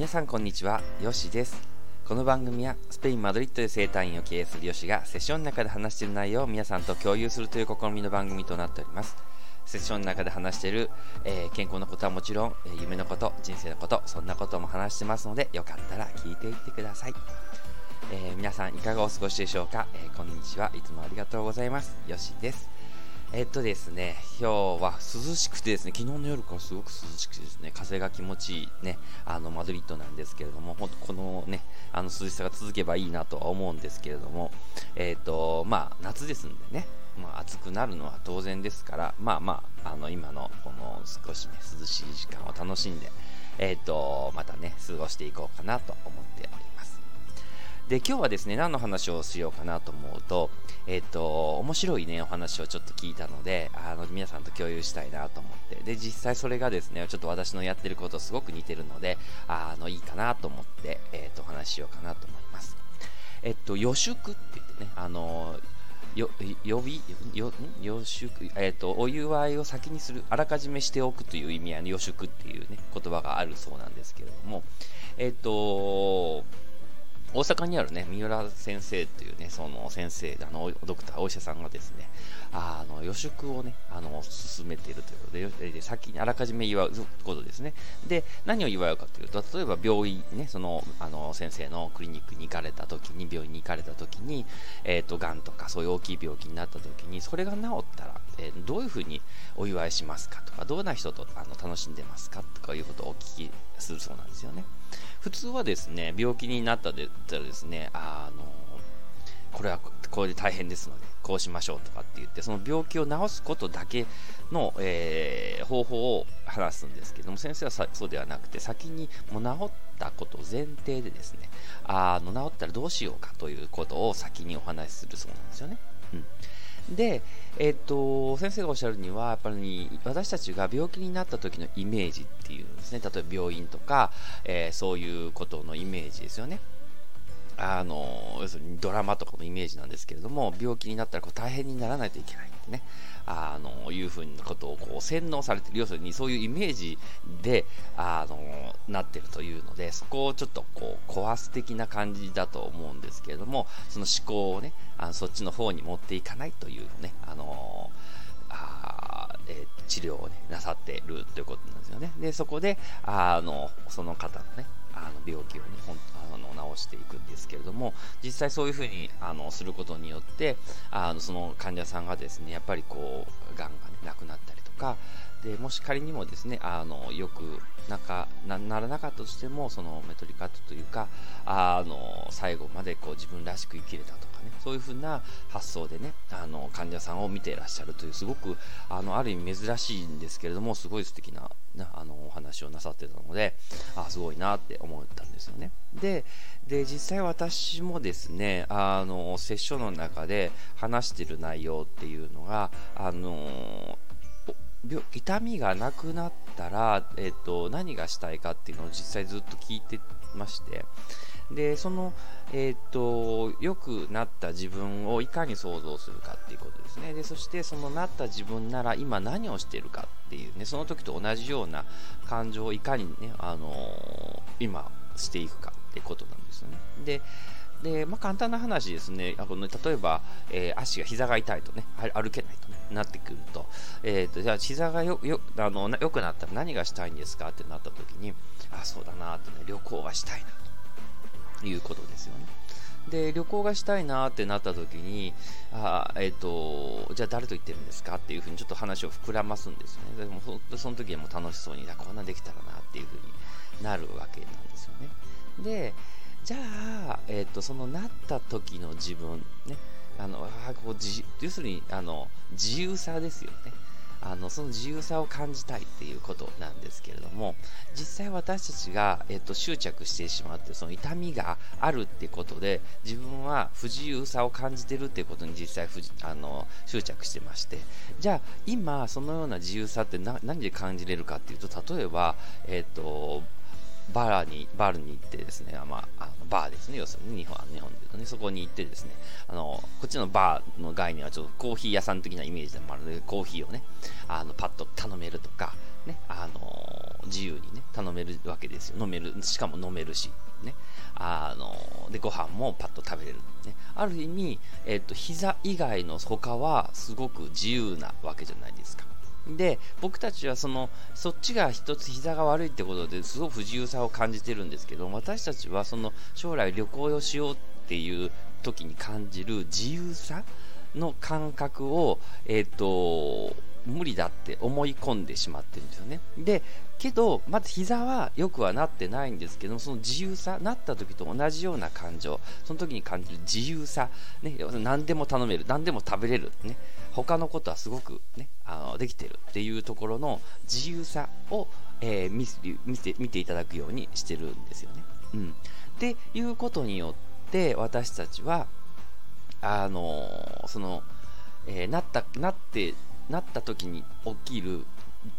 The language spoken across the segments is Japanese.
皆さんこんにちは、ヨシです。この番組はスペイン・マドリッドで生態院を経営するヨシがセッションの中で話している内容を皆さんと共有するという試みの番組となっております。セッションの中で話している、えー健康のことはもちろん、えー夢のこと、人生のこと、そんなことも話してますので、よかったら聞いていってください。えー皆さんいかがお過ごしでしょうか、えこんにちは。いつもありがとうございます。ヨシです。えっとですね、今日は涼しくてですね、昨日の夜からすごく涼しくてですね、風が気持ちいいね、あの、マドリッドなんですけれども、本当このね、あの、涼しさが続けばいいなとは思うんですけれども、えっと、まあ、夏ですんでね、まあ、暑くなるのは当然ですから、まあまあ、あの、今のこの少しね、涼しい時間を楽しんで、えっと、またね、過ごしていこうかなと思っております。で今日はですね何の話をしようかなと思うとえっ、と面白いねお話をちょっと聞いたのであの皆さんと共有したいなと思って。で実際それがですねちょっと私のやってることすごく似てるのであのいいかなと思ってえっ、とお話ししようかなと思います。えっと予祝って言ってねあのよ呼びよ予祝、えっとお祝いを先にするあらかじめしておくという意味合いの予祝っていうね言葉があるそうなんですけれどもえっと大阪にあるね、三浦先生というね、その先生、あの、ドクター、お医者さんがですね、あの、予祝をね、あの、進めているということで、で先にあらかじめ祝うことですね。で、何を祝うかというと、例えば病院ね、その、あの、先生のクリニックに行かれた時に、病院に行かれた時に、えっ、と、癌とかそういう大きい病気になった時に、それが治ったら、えーどういうふうにお祝いしますかとか、どんな人とあの楽しんでますかとかいうことをお聞きするそうなんですよね。普通はですね、病気になったでったらですね、あの、これはこれで大変ですので、こうしましょうとかって言って、その病気を治すことだけの、えー方法を話すんですけども、先生はそうではなくて、先にもう治ったことを前提でですね、あの治ったらどうしようかということを先にお話しするそうなんですよね。うんで、えっと、先生がおっしゃるには、やっぱり私たちが病気になった時のイメージっていうのですね、例えば病院とか、えーそういうことのイメージですよね。あの要するにドラマとかのイメージなんですけれども病気になったらこう大変にならないといけないねあのいうふうなことをこう洗脳されてる要するにそういうイメージであのなってるというのでそこをちょっとこう壊す的な感じだと思うんですけれどもその思考をねあのそっちの方に持っていかないというねあのあえー治療を、ね、なさっているということなんですよね。で、そこで、あの、その方のね、の病気をね、ほんあの治していくんですけれども、実際そういうふうにあのすることによって、あのその患者さんがですね、やっぱりこう、がんが、ね、なくなったりとか、でもし仮にもですね、あのよくなんかなならなかったとしても、そのメトリカットというか、あの最後までこう自分らしく生きれたとかね、そういうふうな発想でね、あの患者さんを見ていらっしゃるという、すごくあのある意味珍しいんですけれども、すごい素敵ななあのお話をなさってたので、あすごいなって思ったんですよね。で、で実際私もですね、あのセッションの中で話している内容っていうのが、あの痛みがなくなったら、えっと何がしたいかっていうのを実際ずっと聞いてまして。でその、えっと良くなった自分をいかに想像するかっていうことですね。でそしてそのなった自分なら今何をしているかっていうねその時と同じような感情をいかにね、あの今していくかってことなんですよね。でで、まあ、簡単な話ですね、あの例えば、えー足が膝が痛いとね、歩けないと、ね、なってくると、えーとじゃあ膝がよよあのな良くなったら何がしたいんですかってなった時に、あ、そうだなってね、旅行がしたいなということですよね。で旅行がしたいなってなった時に、あえっ、と、じゃあ誰と行ってるんですかっていうふうにちょっと話を膨らますんですよね。でもそその時はも楽しそうに、こんなできたらなっていうふうになるわけなんですよね。で、じゃあ、えっとそのなった時の自分、ね、あのあこう自要するにあの自由さですよね。あのその自由さを感じたいっていうことなんですけれども実際私たちが、えっと執着してしまってその痛みがあるってことで自分は不自由さを感じてるっていうことに実際不自あの執着してまして。じゃあ今そのような自由さってな何で感じれるかっていうと例えば、えっとバーに、バーに行ってですね、まあ、あのバーですね、要するに日本、日本で言うとね、そこに行ってですね、あの、こっちのバーの概念はちょっとコーヒー屋さん的なイメージでもあるので、コーヒーをね、あの、パッと頼めるとか、ね、あの、自由にね、頼めめるわけですよ。飲めるしかも飲めるしねあのでご飯もパッと食べれる、ね、ある意味、えっと膝以外の他はすごく自由なわけじゃないですか。で僕たちはそのそっちが一つ膝が悪いってことですごく不自由さを感じてるんですけど私たちはその将来旅行をしようっていう時に感じる自由さの感覚を、え、ー、と無理だって思い込んでしまってるんですよね。で、けど、まず膝は良くはなってないんですけどその自由さ、なった時と同じような感情、その時に感じる自由さ、ね、何でも頼める、何でも食べれる、ね、他のことはすごく、ね、あのできてるっていうところの自由さを、えー、見見て見ていただくようにしてるんですよね。うん、っていうことによって私たちはあの、その、えー、なったなってなった時に起きる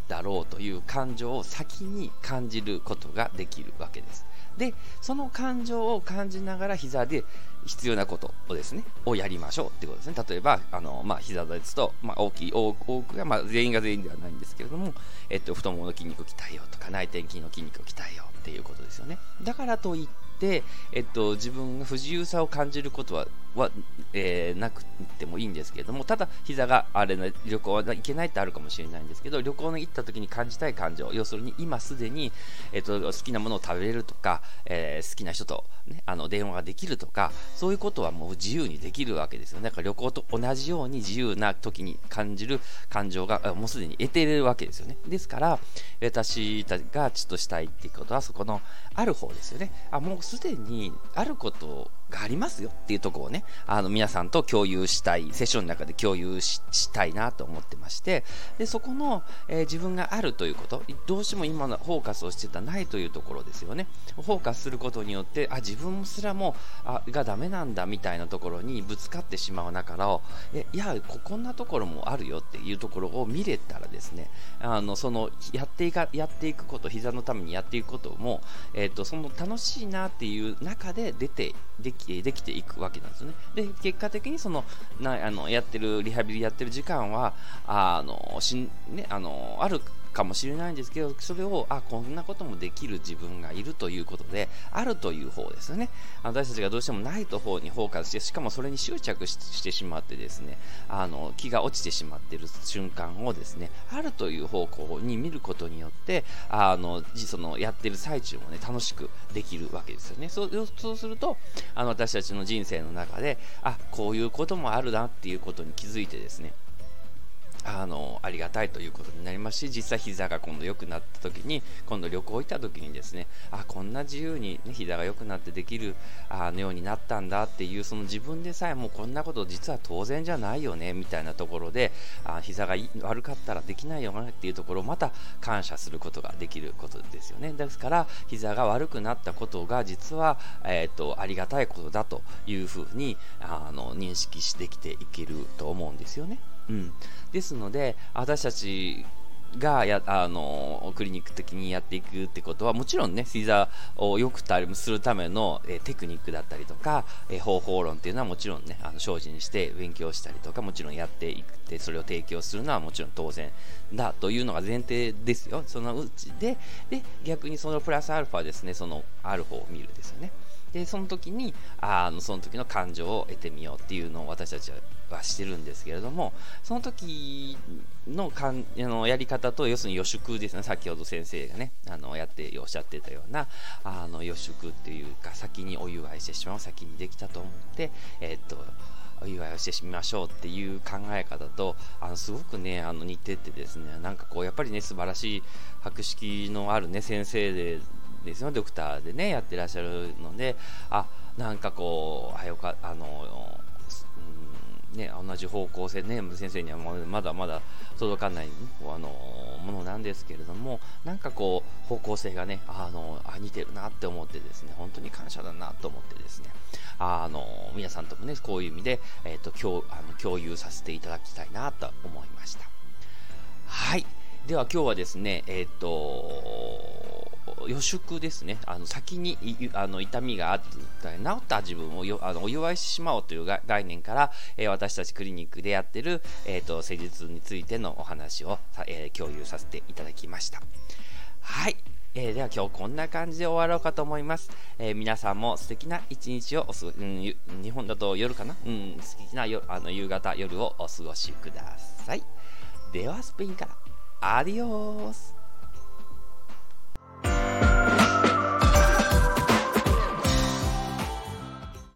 だろうという感情を先に感じることができるわけです。で、その感情を感じながら膝で必要なことをですね、をやりましょうってことですね。例えば、あの、まあ、膝ですと、まあ、大きい、多くが、まあ、全員が全員ではないんですけれども、えっと、太ももの筋肉を鍛えようとか、内転筋の筋肉を鍛えようっていうことですよね。だからといって、えっと、自分が不自由さを感じることはは、えー、なくてもいいんですけれども、ただ、膝があれの旅行は行けないってあるかもしれないんですけど、旅行に行った時に感じたい感情、要するに今すでに、えーと、好きなものを食べれるとか、えー、好きな人と、ね、あの電話ができるとか、そういうことはもう自由にできるわけですよね。だから旅行と同じように自由な時に感じる感情がもうすでに得ているわけですよね。ですから、私たちがちょっとしたいっていうことは、そこのある方ですよね。あもうすでにあることがありますよっていうところをね、あの皆さんと共有したい、セッションの中で共有したいなと思ってまして、でそこの、えー、自分があるということ、どうしても今のフォーカスをしてたないというところですよね。フォーカスすることによって、あ、自分すらもあがダメなんだみたいなところにぶつかってしまう中からえいやこ、こんなところもあるよっていうところを見れたらですね、あのそのやっていかやっていくこと、膝のためにやっていくことも、えーと、その楽しいなっていう中で出てできできていくわけなんですね。で結果的にそのなあのやってるリハビリやってる時間はあのしん、ね、あのあるかもしれないんですけど、それを、あ、こんなこともできる自分がいるということで、あるという方ですよね。私たちがどうしてもないと方にフォーカスして、しかもそれに執着してしまってですね、あの、気が落ちてしまっている瞬間をですね、あるという方向に見ることによって、あの、その、やってる最中もね、楽しくできるわけですよね。そうそうすると、あの、私たちの人生の中で、あ、こういうこともあるなっていうことに気づいてですね、あのありがたいということになりますし実際膝が今度良くなった時に今度旅行行った時にですねあこんな自由に、ね、膝が良くなってできるあのようになったんだっていうその自分でさえもこんなこと実は当然じゃないよねみたいなところであ膝が悪かったらできないよねっていうところをまた感謝することができることですよねですから膝が悪くなったことが実は、えーと、ありがたいことだというふうにあの認識してきていけると思うんですよね。うん、ですので私たちがやあのクリニック的にやっていくってことはもちろんねシザーをよくたりするための、えテクニックだったりとか、え方法論っていうのはもちろんねあの精進して勉強したりとかもちろんやっていくってそれを提供するのはもちろん当然だというのが前提ですよ。そのうちでで逆にそのプラスアルファですねそのある方を見るですよね。でその時にあのその時の感情を得てみようっていうのを私たちははしてるんですけれどもその時のかんあのやり方と要するに予祝ですね。先ほど先生がねあのやっておっしゃってたようなあの予祝っていうか先にお祝いしてしまう先にできたと思ってえー、っとお祝いをしてみましょうっていう考え方とあのすごくねあの似ててですねなんかこうやっぱりね素晴らしい博識のあるね先生でですよ。ドクターでねやってらっしゃるのであなんかこうあよかあの、ね同じ方向性ね先生にはまだまだ届かない、あのものなんですけれどもなんかこう方向性がねあのあ似てるなって思ってですね本当に感謝だなと思ってですねあの皆さんともねこういう意味で、えーと、共あの共有させていただきたいなと思いました。はい。では今日はですねえっ、ー、と予祝ですね、あの先にあの痛みがあった治った自分をよあのお祝いしてしまおうという概念から、えー、私たちクリニックでやってる、えーと、施術についてのお話を、えー、共有させていただきました。はい、えー、では今日こんな感じで終わろうかと思います。えー、皆さんも素敵な一日をお、うん、日本だと夜かな、うん、素敵な夜あの夕方、夜をお過ごしください。ではスペインから、アディオース